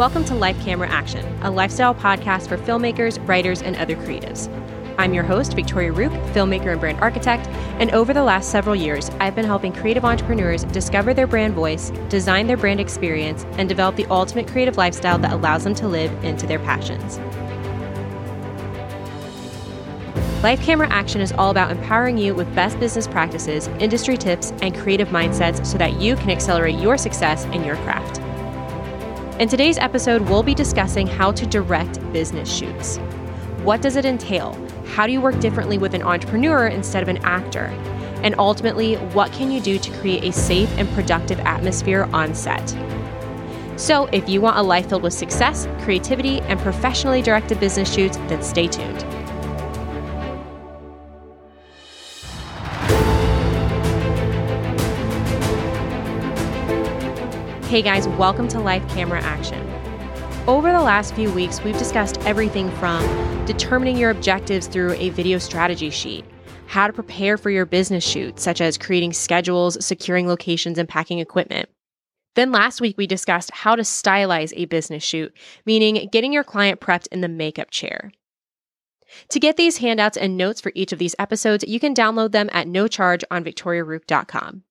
Welcome to Life Camera Action, a lifestyle podcast for filmmakers, writers, and other creatives. I'm your host, Victoria Rook, filmmaker and brand architect, and over the last several years, I've been helping creative entrepreneurs discover their brand voice, design their brand experience, and develop the ultimate creative lifestyle that allows them to live into their passions. Life Camera Action is all about empowering you with best business practices, industry tips, and creative mindsets so that you can accelerate your success in your craft. In today's episode, we'll be discussing how to direct business shoots. What does it entail? How do you work differently with an entrepreneur instead of an actor? And ultimately, what can you do to create a safe and productive atmosphere on set? So, if you want a life filled with success, creativity, and professionally directed business shoots, then stay tuned. Hey guys, welcome to Life Camera Action. Over the last few weeks, we've discussed everything from determining your objectives through a video strategy sheet, how to prepare for your business shoot, such as creating schedules, securing locations, and packing equipment. Then last week, we discussed how to stylize a business shoot, meaning getting your client prepped in the makeup chair. To get these handouts and notes for each of these episodes, you can download them at no charge on victoriarook.com.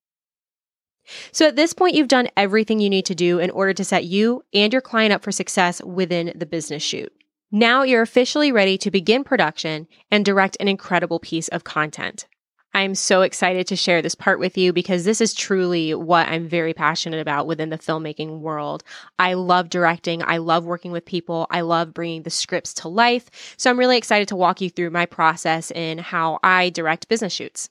So at this point, you've done everything you need to do in order to set you and your client up for success within the business shoot. Now you're officially ready to begin production and direct an incredible piece of content. I'm so excited to share this part with you because this is truly what I'm very passionate about within the filmmaking world. I love directing. I love working with people. I love bringing the scripts to life. So I'm really excited to walk you through my process in how I direct business shoots.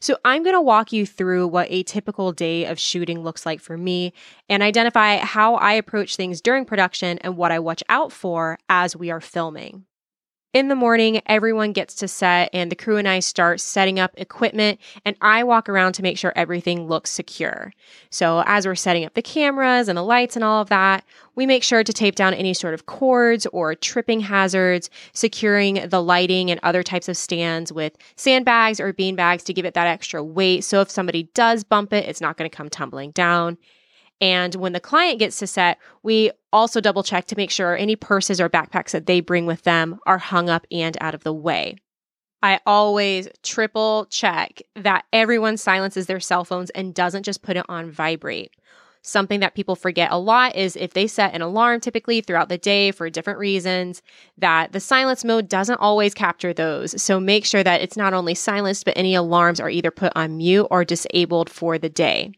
So, I'm going to walk you through what a typical day of shooting looks like for me and identify how I approach things during production and what I watch out for as we are filming. In the morning, everyone gets to set and the crew and I start setting up equipment and I walk around to make sure everything looks secure. So as we're setting up the cameras and the lights and all of that, we make sure to tape down any sort of cords or tripping hazards, securing the lighting and other types of stands with sandbags or bean bags to give it that extra weight. So if somebody does bump it, it's not going to come tumbling down. And when the client gets to set, we also double check to make sure any purses or backpacks that they bring with them are hung up and out of the way. I always triple check that everyone silences their cell phones and doesn't just put it on vibrate. Something that people forget a lot is if they set an alarm typically throughout the day for different reasons, that the silence mode doesn't always capture those. So make sure that it's not only silenced, but any alarms are either put on mute or disabled for the day.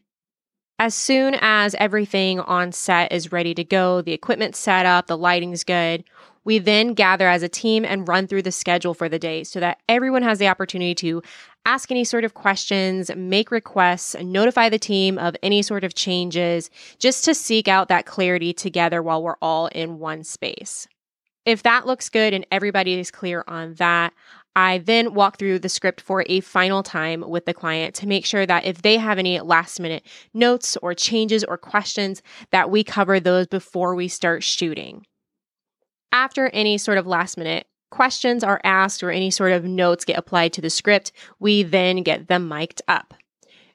As soon as everything on set is ready to go, the equipment's set up, the lighting's good, we then gather as a team and run through the schedule for the day so that everyone has the opportunity to ask any sort of questions, make requests, notify the team of any sort of changes, just to seek out that clarity together while we're all in one space. If that looks good and everybody is clear on that, I then walk through the script for a final time with the client to make sure that if they have any last minute notes or changes or questions that we cover those before we start shooting. After any sort of last minute questions are asked or any sort of notes get applied to the script, we then get them mic'd up.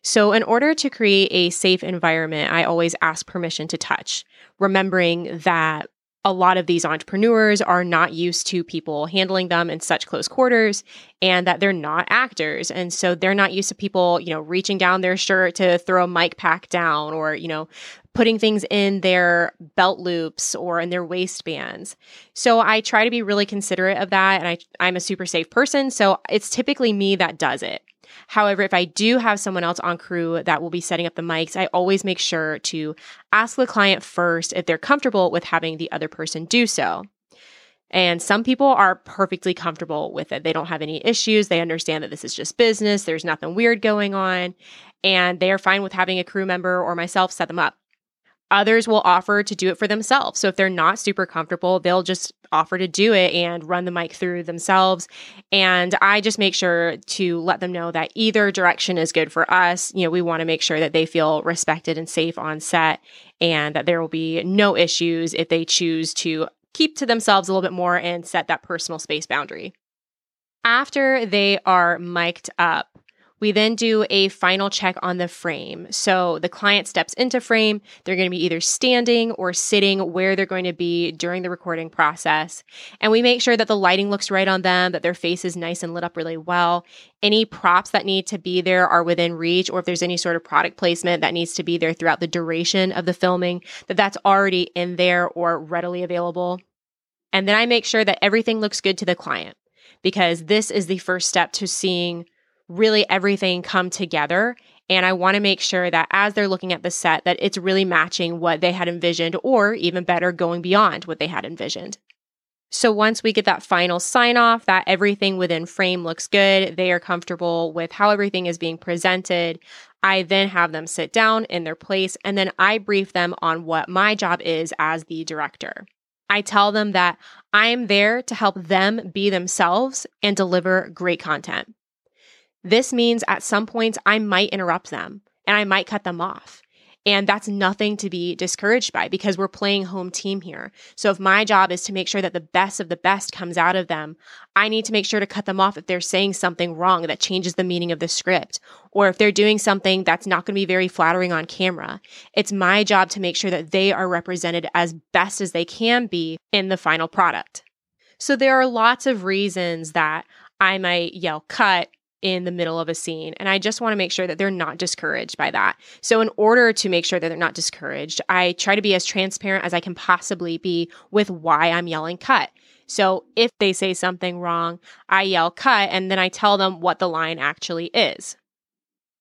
So, in order to create a safe environment, I always ask permission to touch, remembering that a lot of these entrepreneurs are not used to people handling them in such close quarters and that they're not actors. And so they're not used to people, you know, reaching down their shirt to throw a mic pack down or, you know, putting things in their belt loops or in their waistbands. So I try to be really considerate of that. And I, I'm a super safe person. So it's typically me that does it. However, if I do have someone else on crew that will be setting up the mics, I always make sure to ask the client first if they're comfortable with having the other person do so. And some people are perfectly comfortable with it. They don't have any issues. They understand that this is just business. There's nothing weird going on. And they are fine with having a crew member or myself set them up. Others will offer to do it for themselves. So if they're not super comfortable, they'll just offer to do it and run the mic through themselves. And I just make sure to let them know that either direction is good for us. You know, we want to make sure that they feel respected and safe on set and that there will be no issues if they choose to keep to themselves a little bit more and set that personal space boundary. After they are mic'd up, We then do a final check on the frame. So the client steps into frame. They're going to be either standing or sitting where they're going to be during the recording process. And we make sure that the lighting looks right on them, that their face is nice and lit up really well. Any props that need to be there are within reach, or if there's any sort of product placement that needs to be there throughout the duration of the filming, that that's already in there or readily available. And then I make sure that everything looks good to the client because this is the first step to seeing really everything come together. And I want to make sure that as they're looking at the set, that it's really matching what they had envisioned, or even better, going beyond what they had envisioned. So once we get that final sign off that everything within frame looks good, they are comfortable with how everything is being presented, I then have them sit down in their place and then I brief them on what my job is as the director. I tell them that I am there to help them be themselves and deliver great content. This means at some points I might interrupt them and I might cut them off. And that's nothing to be discouraged by because we're playing home team here. So if my job is to make sure that the best of the best comes out of them, I need to make sure to cut them off if they're saying something wrong that changes the meaning of the script, or if they're doing something that's not going to be very flattering on camera. It's my job to make sure that they are represented as best as they can be in the final product. So there are lots of reasons that I might yell cut in the middle of a scene. And I just want to make sure that they're not discouraged by that. So, in order to make sure that they're not discouraged, I try to be as transparent as I can possibly be with why I'm yelling cut. So, if they say something wrong, I yell cut and then I tell them what the line actually is.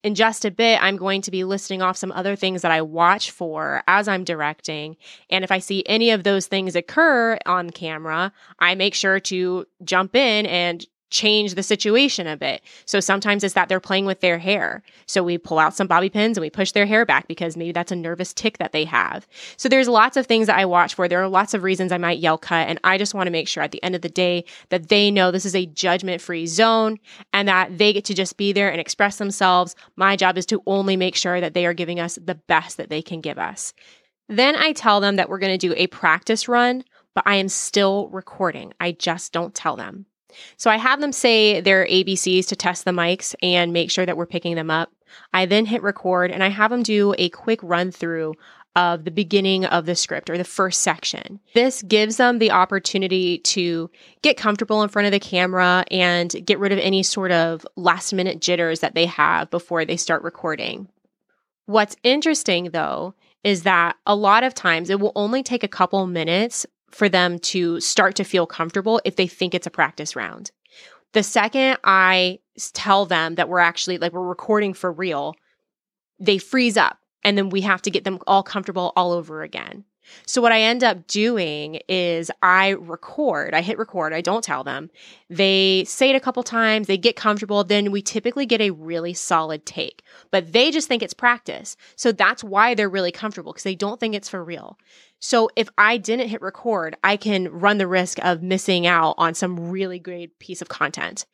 In just a bit, I'm going to be listing off some other things that I watch for as I'm directing. And if I see any of those things occur on camera, I make sure to jump in and change the situation a bit. So sometimes it's that they're playing with their hair. So we pull out some bobby pins and we push their hair back because maybe that's a nervous tic that they have. So there's lots of things that I watch for. There are lots of reasons I might yell cut. And I just want to make sure at the end of the day that they know this is a judgment free zone and that they get to just be there and express themselves. My job is to only make sure that they are giving us the best that they can give us. Then I tell them that we're going to do a practice run, but I am still recording. I just don't tell them. So I have them say their ABCs to test the mics and make sure that we're picking them up. I then hit record and I have them do a quick run through of the beginning of the script or the first section. This gives them the opportunity to get comfortable in front of the camera and get rid of any sort of last minute jitters that they have before they start recording. What's interesting though is that a lot of times it will only take a couple minutes for them to start to feel comfortable if they think it's a practice round. The second I tell them that we're actually like we're recording for real, they freeze up and then we have to get them all comfortable all over again. So what I end up doing is I record, I hit record, I don't tell them. They say it a couple times, they get comfortable, then we typically get a really solid take. But they just think it's practice. So that's why they're really comfortable because they don't think it's for real. So if I didn't hit record, I can run the risk of missing out on some really great piece of content.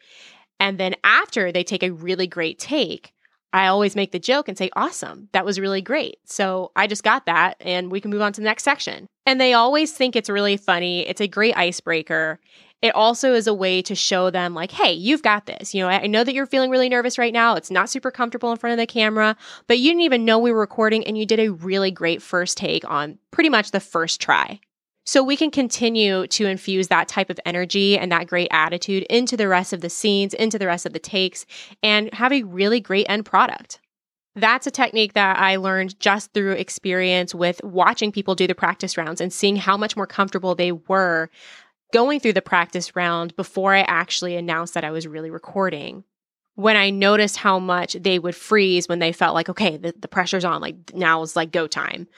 And then after they take a really great take, I always make the joke and say, awesome, that was really great. So I just got that and we can move on to the next section. And they always think it's really funny. It's a great icebreaker. It also is a way to show them, like, hey, you've got this. You know, I know that you're feeling really nervous right now. It's not super comfortable in front of the camera, but you didn't even know we were recording and you did a really great first take on pretty much the first try. So we can continue to infuse that type of energy and that great attitude into the rest of the scenes, into the rest of the takes, and have a really great end product. That's a technique that I learned just through experience with watching people do the practice rounds and seeing how much more comfortable they were going through the practice round before I actually announced that I was really recording. When I noticed how much they would freeze when they felt like, okay, the, the pressure's on, like now is like go time.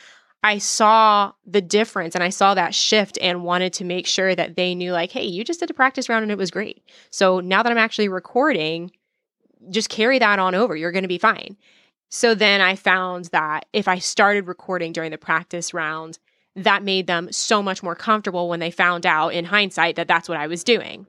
I saw the difference and I saw that shift and wanted to make sure that they knew, like, hey, you just did a practice round and it was great. So now that I'm actually recording, just carry that on over. You're going to be fine. So then I found that if I started recording during the practice round, that made them so much more comfortable when they found out in hindsight that that's what I was doing.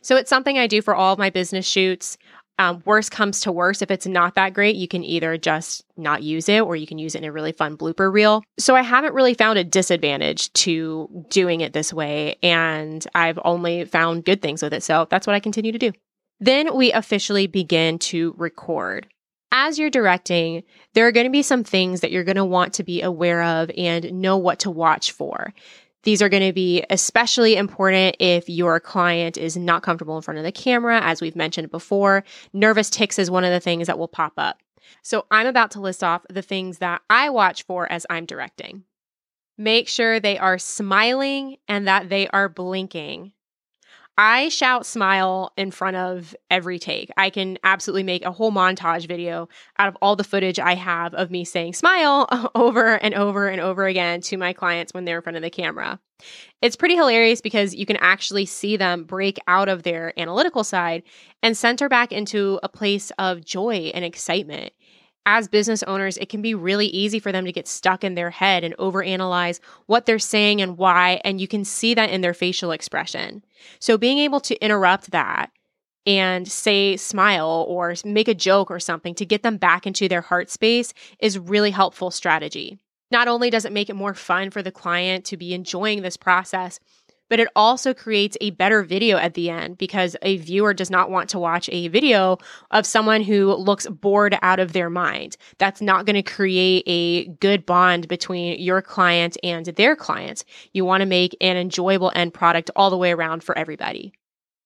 So it's something I do for all of my business shoots. Um, worst comes to worst, if it's not that great, you can either just not use it or you can use it in a really fun blooper reel. So I haven't really found a disadvantage to doing it this way, and I've only found good things with it. So that's what I continue to do. Then we officially begin to record. As you're directing, there are going to be some things that you're going to want to be aware of and know what to watch for. These are going to be especially important if your client is not comfortable in front of the camera, as we've mentioned before. Nervous tics is one of the things that will pop up. So I'm about to list off the things that I watch for as I'm directing. Make sure they are smiling and that they are blinking. I shout smile in front of every take. I can absolutely make a whole montage video out of all the footage I have of me saying smile over and over and over again to my clients when they're in front of the camera. It's pretty hilarious because you can actually see them break out of their analytical side and center back into a place of joy and excitement as business owners, it can be really easy for them to get stuck in their head and overanalyze what they're saying and why. And you can see that in their facial expression. So being able to interrupt that and say smile or make a joke or something to get them back into their heart space is really helpful strategy. Not only does it make it more fun for the client to be enjoying this process, but it also creates a better video at the end because a viewer does not want to watch a video of someone who looks bored out of their mind. That's not going to create a good bond between your client and their client. You want to make an enjoyable end product all the way around for everybody.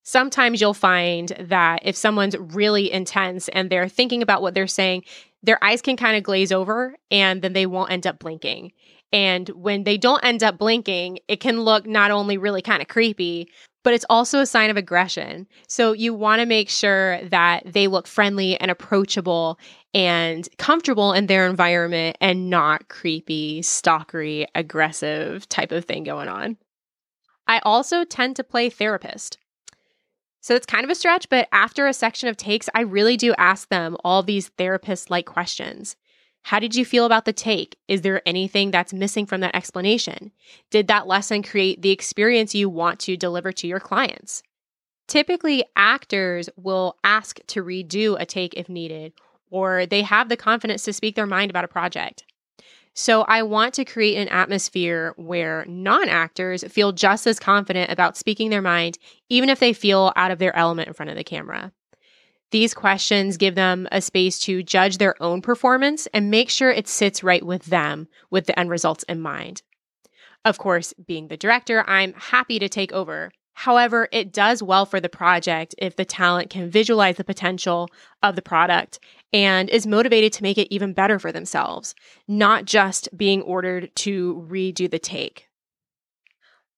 Sometimes you'll find that if someone's really intense and they're thinking about what they're saying, their eyes can kind of glaze over and then they won't end up blinking. And when they don't end up blinking, it can look not only really kind of creepy, but it's also a sign of aggression. So you want to make sure that they look friendly and approachable and comfortable in their environment and not creepy, stalkery, aggressive type of thing going on. I also tend to play therapist. So it's kind of a stretch, but after a section of takes, I really do ask them all these therapist like questions. How did you feel about the take? Is there anything that's missing from that explanation? Did that lesson create the experience you want to deliver to your clients? Typically, actors will ask to redo a take if needed, or they have the confidence to speak their mind about a project. So, I want to create an atmosphere where non actors feel just as confident about speaking their mind, even if they feel out of their element in front of the camera. These questions give them a space to judge their own performance and make sure it sits right with them with the end results in mind. Of course, being the director, I'm happy to take over. However, it does well for the project if the talent can visualize the potential of the product and is motivated to make it even better for themselves, not just being ordered to redo the take.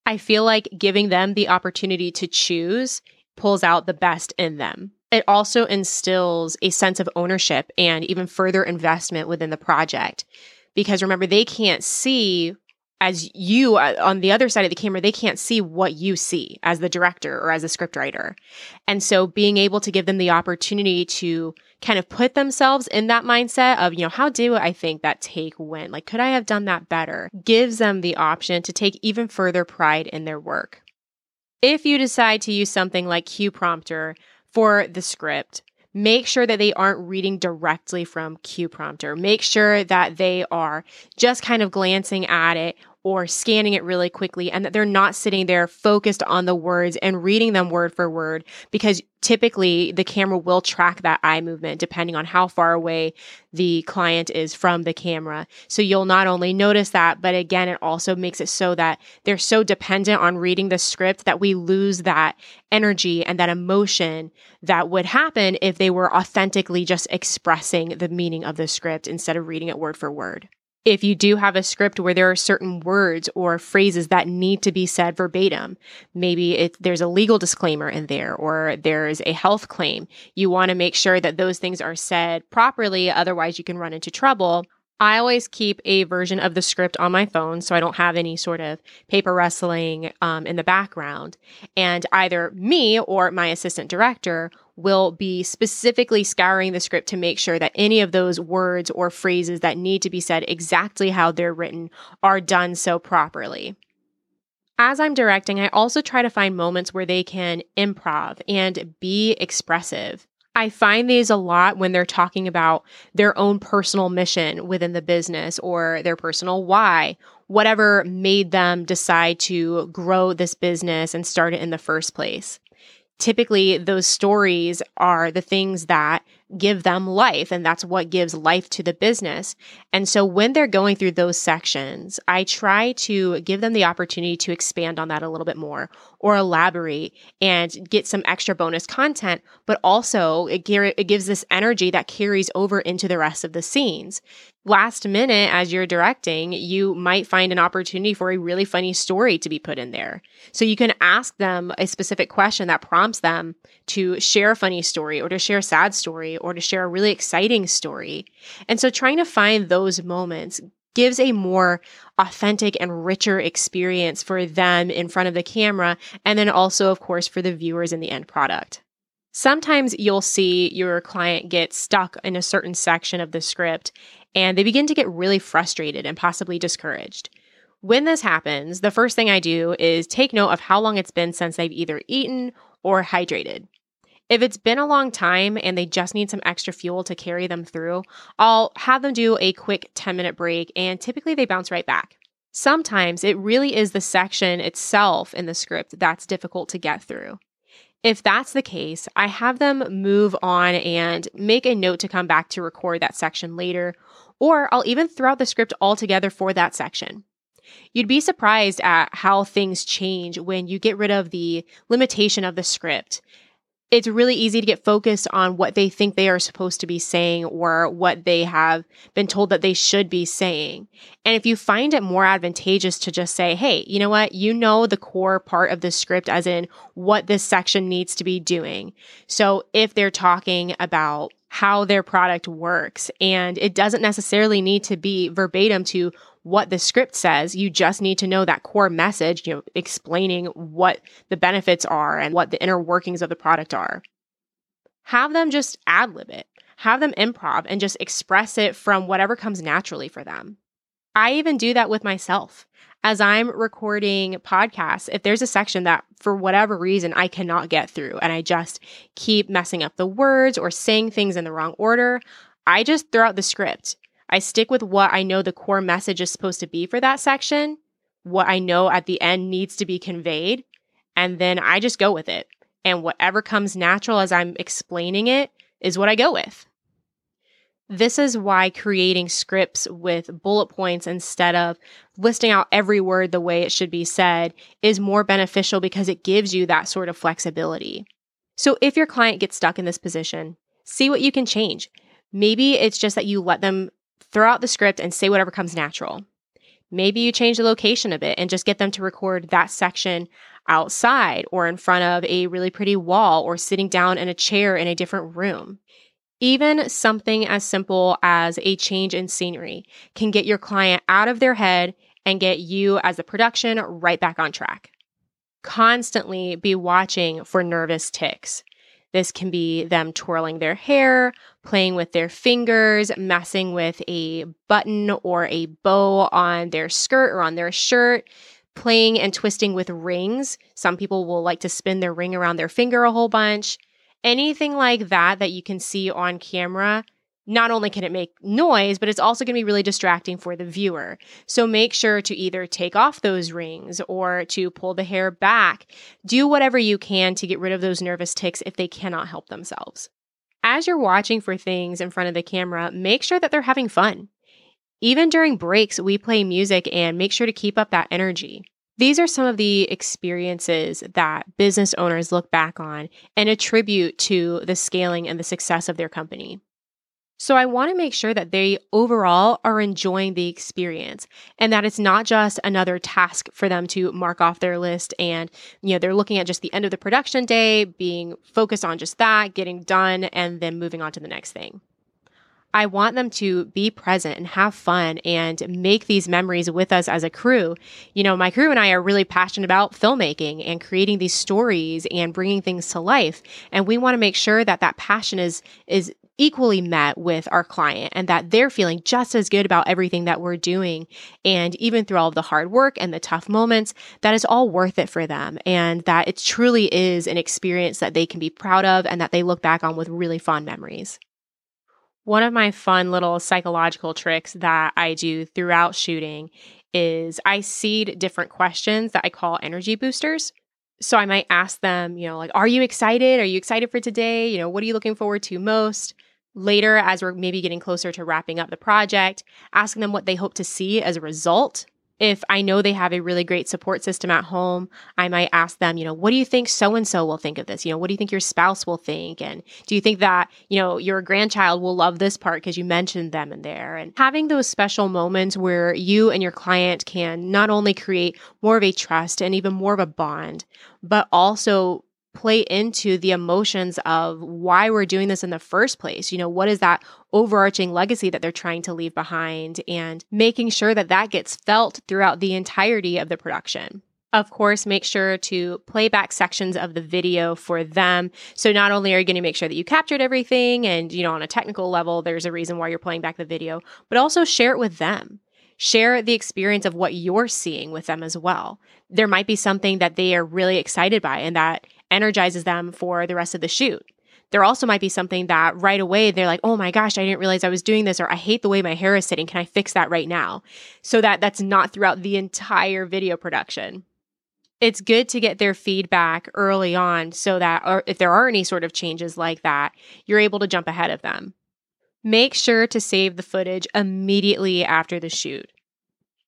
I feel like giving them the opportunity to choose pulls out the best in them it also instills a sense of ownership and even further investment within the project. Because remember, they can't see as you uh, on the other side of the camera, they can't see what you see as the director or as a scriptwriter. And so being able to give them the opportunity to kind of put themselves in that mindset of, you know, how do I think that take went? Like, could I have done that better? Gives them the option to take even further pride in their work. If you decide to use something like Q Prompter, for the script, make sure that they aren't reading directly from Q prompter. Make sure that they are just kind of glancing at it or scanning it really quickly and that they're not sitting there focused on the words and reading them word for word because typically the camera will track that eye movement depending on how far away the client is from the camera. So you'll not only notice that, but again, it also makes it so that they're so dependent on reading the script that we lose that energy and that emotion that would happen if they were authentically just expressing the meaning of the script instead of reading it word for word if you do have a script where there are certain words or phrases that need to be said verbatim, maybe it, there's a legal disclaimer in there or there's a health claim, you want to make sure that those things are said properly. Otherwise, you can run into trouble. I always keep a version of the script on my phone so I don't have any sort of paper wrestling um, in the background. And either me or my assistant director will be specifically scouring the script to make sure that any of those words or phrases that need to be said exactly how they're written are done so properly. As I'm directing, I also try to find moments where they can improv and be expressive. I find these a lot when they're talking about their own personal mission within the business or their personal why, whatever made them decide to grow this business and start it in the first place. Typically those stories are the things that give them life and that's what gives life to the business. And so when they're going through those sections, I try to give them the opportunity to expand on that a little bit more or elaborate and get some extra bonus content, but also it, it gives this energy that carries over into the rest of the scenes last minute as you're directing, you might find an opportunity for a really funny story to be put in there. So you can ask them a specific question that prompts them to share a funny story or to share a sad story or to share a really exciting story. And so trying to find those moments gives a more authentic and richer experience for them in front of the camera. And then also, of course, for the viewers in the end product. Sometimes you'll see your client get stuck in a certain section of the script and they begin to get really frustrated and possibly discouraged. When this happens, the first thing I do is take note of how long it's been since they've either eaten or hydrated. If it's been a long time and they just need some extra fuel to carry them through, I'll have them do a quick 10 minute break and typically they bounce right back. Sometimes it really is the section itself in the script that's difficult to get through. If that's the case, I have them move on and make a note to come back to record that section later or I'll even throw out the script altogether for that section. You'd be surprised at how things change when you get rid of the limitation of the script. It's really easy to get focused on what they think they are supposed to be saying or what they have been told that they should be saying. And if you find it more advantageous to just say, hey, you know what? You know the core part of the script, as in what this section needs to be doing. So if they're talking about how their product works. And it doesn't necessarily need to be verbatim to what the script says. You just need to know that core message, you know, explaining what the benefits are and what the inner workings of the product are. Have them just ad lib it. Have them improv and just express it from whatever comes naturally for them. I even do that with myself as I'm recording podcasts, if there's a section that for whatever reason I cannot get through and I just keep messing up the words or saying things in the wrong order, I just throw out the script. I stick with what I know the core message is supposed to be for that section, what I know at the end needs to be conveyed, and then I just go with it. And whatever comes natural as I'm explaining it is what I go with. This is why creating scripts with bullet points instead of listing out every word the way it should be said is more beneficial because it gives you that sort of flexibility. So if your client gets stuck in this position, see what you can change. Maybe it's just that you let them throw out the script and say whatever comes natural. Maybe you change the location a bit and just get them to record that section outside or in front of a really pretty wall or sitting down in a chair in a different room. Even something as simple as a change in scenery can get your client out of their head and get you as a production right back on track. Constantly be watching for nervous tics. This can be them twirling their hair, playing with their fingers, messing with a button or a bow on their skirt or on their shirt, playing and twisting with rings. Some people will like to spin their ring around their finger a whole bunch anything like that that you can see on camera not only can it make noise, but it's also going to be really distracting for the viewer. So make sure to either take off those rings or to pull the hair back. Do whatever you can to get rid of those nervous tics if they cannot help themselves. As you're watching for things in front of the camera, make sure that they're having fun. Even during breaks, we play music and make sure to keep up that energy. These are some of the experiences that business owners look back on and attribute to the scaling and the success of their company. So I want to make sure that they overall are enjoying the experience and that it's not just another task for them to mark off their list and you know they're looking at just the end of the production day, being focused on just that, getting done and then moving on to the next thing. I want them to be present and have fun and make these memories with us as a crew. You know, my crew and I are really passionate about filmmaking and creating these stories and bringing things to life. And we want to make sure that that passion is, is equally met with our client and that they're feeling just as good about everything that we're doing. And even through all of the hard work and the tough moments, that is all worth it for them. And that it truly is an experience that they can be proud of and that they look back on with really fond memories. One of my fun little psychological tricks that I do throughout shooting is I seed different questions that I call energy boosters. So I might ask them, you know, like, are you excited? Are you excited for today? You know, what are you looking forward to most? Later, as we're maybe getting closer to wrapping up the project, asking them what they hope to see as a result if I know they have a really great support system at home, I might ask them, you know, what do you think so and so will think of this? You know, what do you think your spouse will think? And do you think that, you know, your grandchild will love this part because you mentioned them in there? And having those special moments where you and your client can not only create more of a trust and even more of a bond, but also play into the emotions of why we're doing this in the first place. You know, what is that overarching legacy that they're trying to leave behind and making sure that that gets felt throughout the entirety of the production. Of course, make sure to play back sections of the video for them. So not only are you going to make sure that you captured everything and, you know, on a technical level, there's a reason why you're playing back the video, but also share it with them share the experience of what you're seeing with them as well. There might be something that they are really excited by and that energizes them for the rest of the shoot. There also might be something that right away they're like, "Oh my gosh, I didn't realize I was doing this," or "I hate the way my hair is sitting. Can I fix that right now?" So that that's not throughout the entire video production. It's good to get their feedback early on so that if there are any sort of changes like that, you're able to jump ahead of them. Make sure to save the footage immediately after the shoot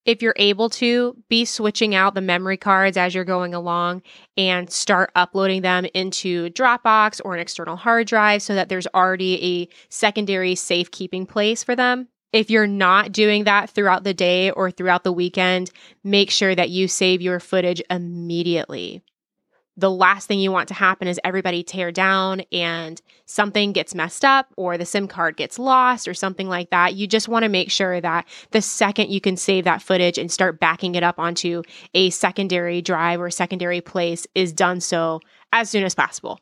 if you're able to, be switching out the memory cards as you're going along and start uploading them into Dropbox or an external hard drive so that there's already a secondary safekeeping place for them. If you're not doing that throughout the day or throughout the weekend, make sure that you save your footage immediately the last thing you want to happen is everybody tear down and something gets messed up or the SIM card gets lost or something like that. You just want to make sure that the second you can save that footage and start backing it up onto a secondary drive or secondary place is done so as soon as possible.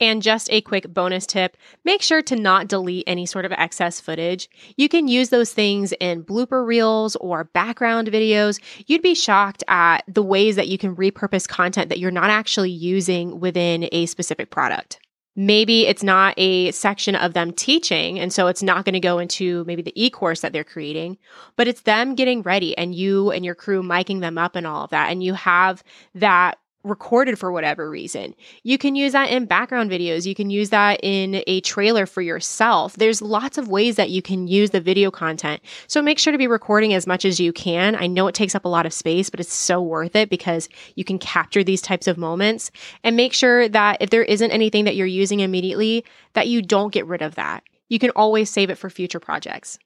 And just a quick bonus tip make sure to not delete any sort of excess footage. You can use those things in blooper reels or background videos. You'd be shocked at the ways that you can repurpose content that you're not actually using within a specific product. Maybe it's not a section of them teaching, and so it's not going to go into maybe the e course that they're creating, but it's them getting ready and you and your crew miking them up and all of that. And you have that recorded for whatever reason. You can use that in background videos. You can use that in a trailer for yourself. There's lots of ways that you can use the video content. So make sure to be recording as much as you can. I know it takes up a lot of space, but it's so worth it because you can capture these types of moments and make sure that if there isn't anything that you're using immediately, that you don't get rid of that. You can always save it for future projects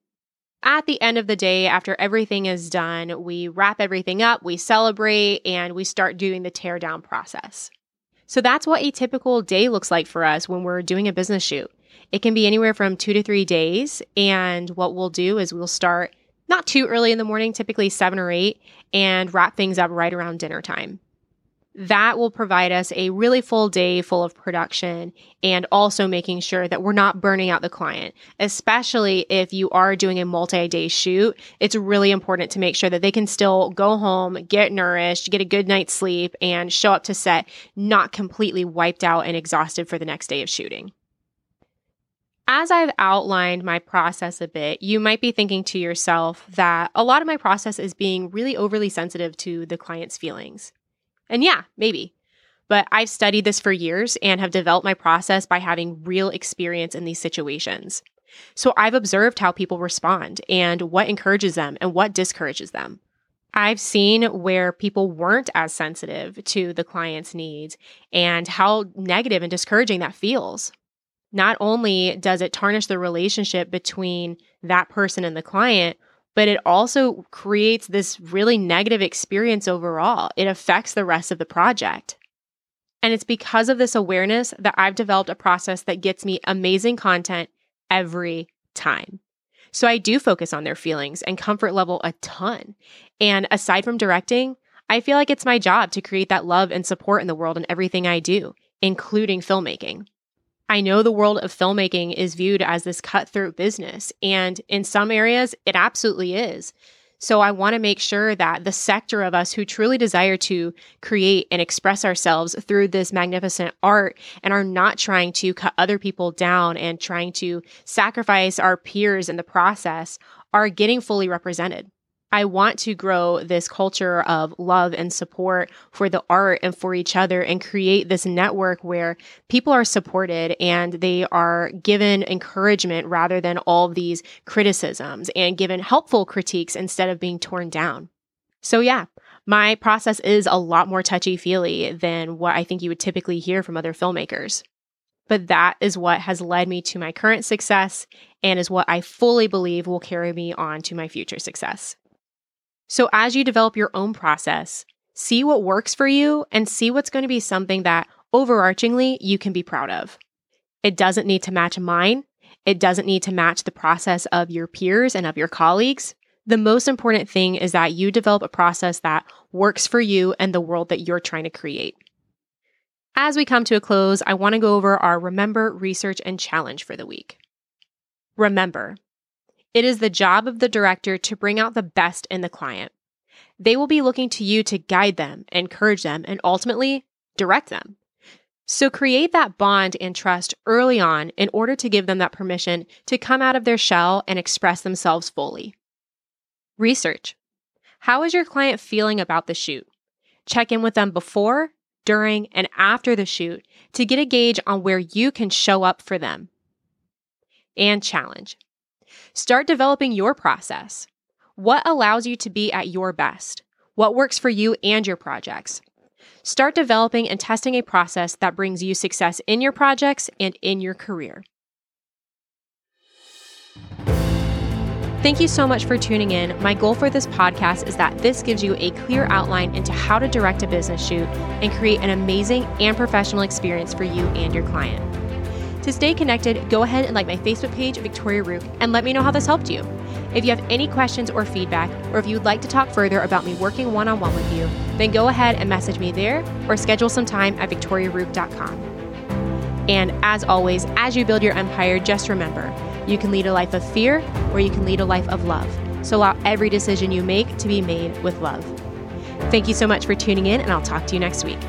at the end of the day, after everything is done, we wrap everything up, we celebrate, and we start doing the teardown process. So that's what a typical day looks like for us when we're doing a business shoot. It can be anywhere from two to three days. And what we'll do is we'll start not too early in the morning, typically seven or eight, and wrap things up right around dinner time that will provide us a really full day full of production and also making sure that we're not burning out the client. Especially if you are doing a multi day shoot, it's really important to make sure that they can still go home, get nourished, get a good night's sleep, and show up to set not completely wiped out and exhausted for the next day of shooting. As I've outlined my process a bit, you might be thinking to yourself that a lot of my process is being really overly sensitive to the client's feelings. And yeah, maybe. But I've studied this for years and have developed my process by having real experience in these situations. So I've observed how people respond and what encourages them and what discourages them. I've seen where people weren't as sensitive to the client's needs and how negative and discouraging that feels. Not only does it tarnish the relationship between that person and the client, but it also creates this really negative experience overall. It affects the rest of the project. And it's because of this awareness that I've developed a process that gets me amazing content every time. So I do focus on their feelings and comfort level a ton. And aside from directing, I feel like it's my job to create that love and support in the world in everything I do, including filmmaking. I know the world of filmmaking is viewed as this cutthroat business, and in some areas, it absolutely is. So I want to make sure that the sector of us who truly desire to create and express ourselves through this magnificent art and are not trying to cut other people down and trying to sacrifice our peers in the process are getting fully represented. I want to grow this culture of love and support for the art and for each other and create this network where people are supported and they are given encouragement rather than all these criticisms and given helpful critiques instead of being torn down. So, yeah, my process is a lot more touchy feely than what I think you would typically hear from other filmmakers. But that is what has led me to my current success and is what I fully believe will carry me on to my future success. So, as you develop your own process, see what works for you and see what's going to be something that overarchingly you can be proud of. It doesn't need to match mine. It doesn't need to match the process of your peers and of your colleagues. The most important thing is that you develop a process that works for you and the world that you're trying to create. As we come to a close, I want to go over our remember, research, and challenge for the week. Remember, it is the job of the director to bring out the best in the client. They will be looking to you to guide them, encourage them, and ultimately direct them. So create that bond and trust early on in order to give them that permission to come out of their shell and express themselves fully. Research. How is your client feeling about the shoot? Check in with them before, during, and after the shoot to get a gauge on where you can show up for them. And challenge. Start developing your process. What allows you to be at your best? What works for you and your projects? Start developing and testing a process that brings you success in your projects and in your career. Thank you so much for tuning in. My goal for this podcast is that this gives you a clear outline into how to direct a business shoot and create an amazing and professional experience for you and your client. To stay connected, go ahead and like my Facebook page, Victoria Rook, and let me know how this helped you. If you have any questions or feedback, or if you'd like to talk further about me working one on one with you, then go ahead and message me there or schedule some time at victoriarook.com. And as always, as you build your empire, just remember you can lead a life of fear or you can lead a life of love. So allow every decision you make to be made with love. Thank you so much for tuning in, and I'll talk to you next week.